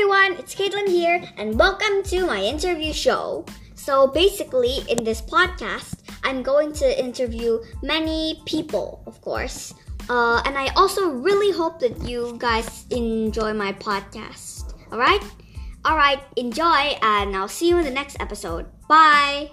everyone, it's Caitlin here, and welcome to my interview show. So, basically, in this podcast, I'm going to interview many people, of course. Uh, and I also really hope that you guys enjoy my podcast. Alright? Alright, enjoy, and I'll see you in the next episode. Bye!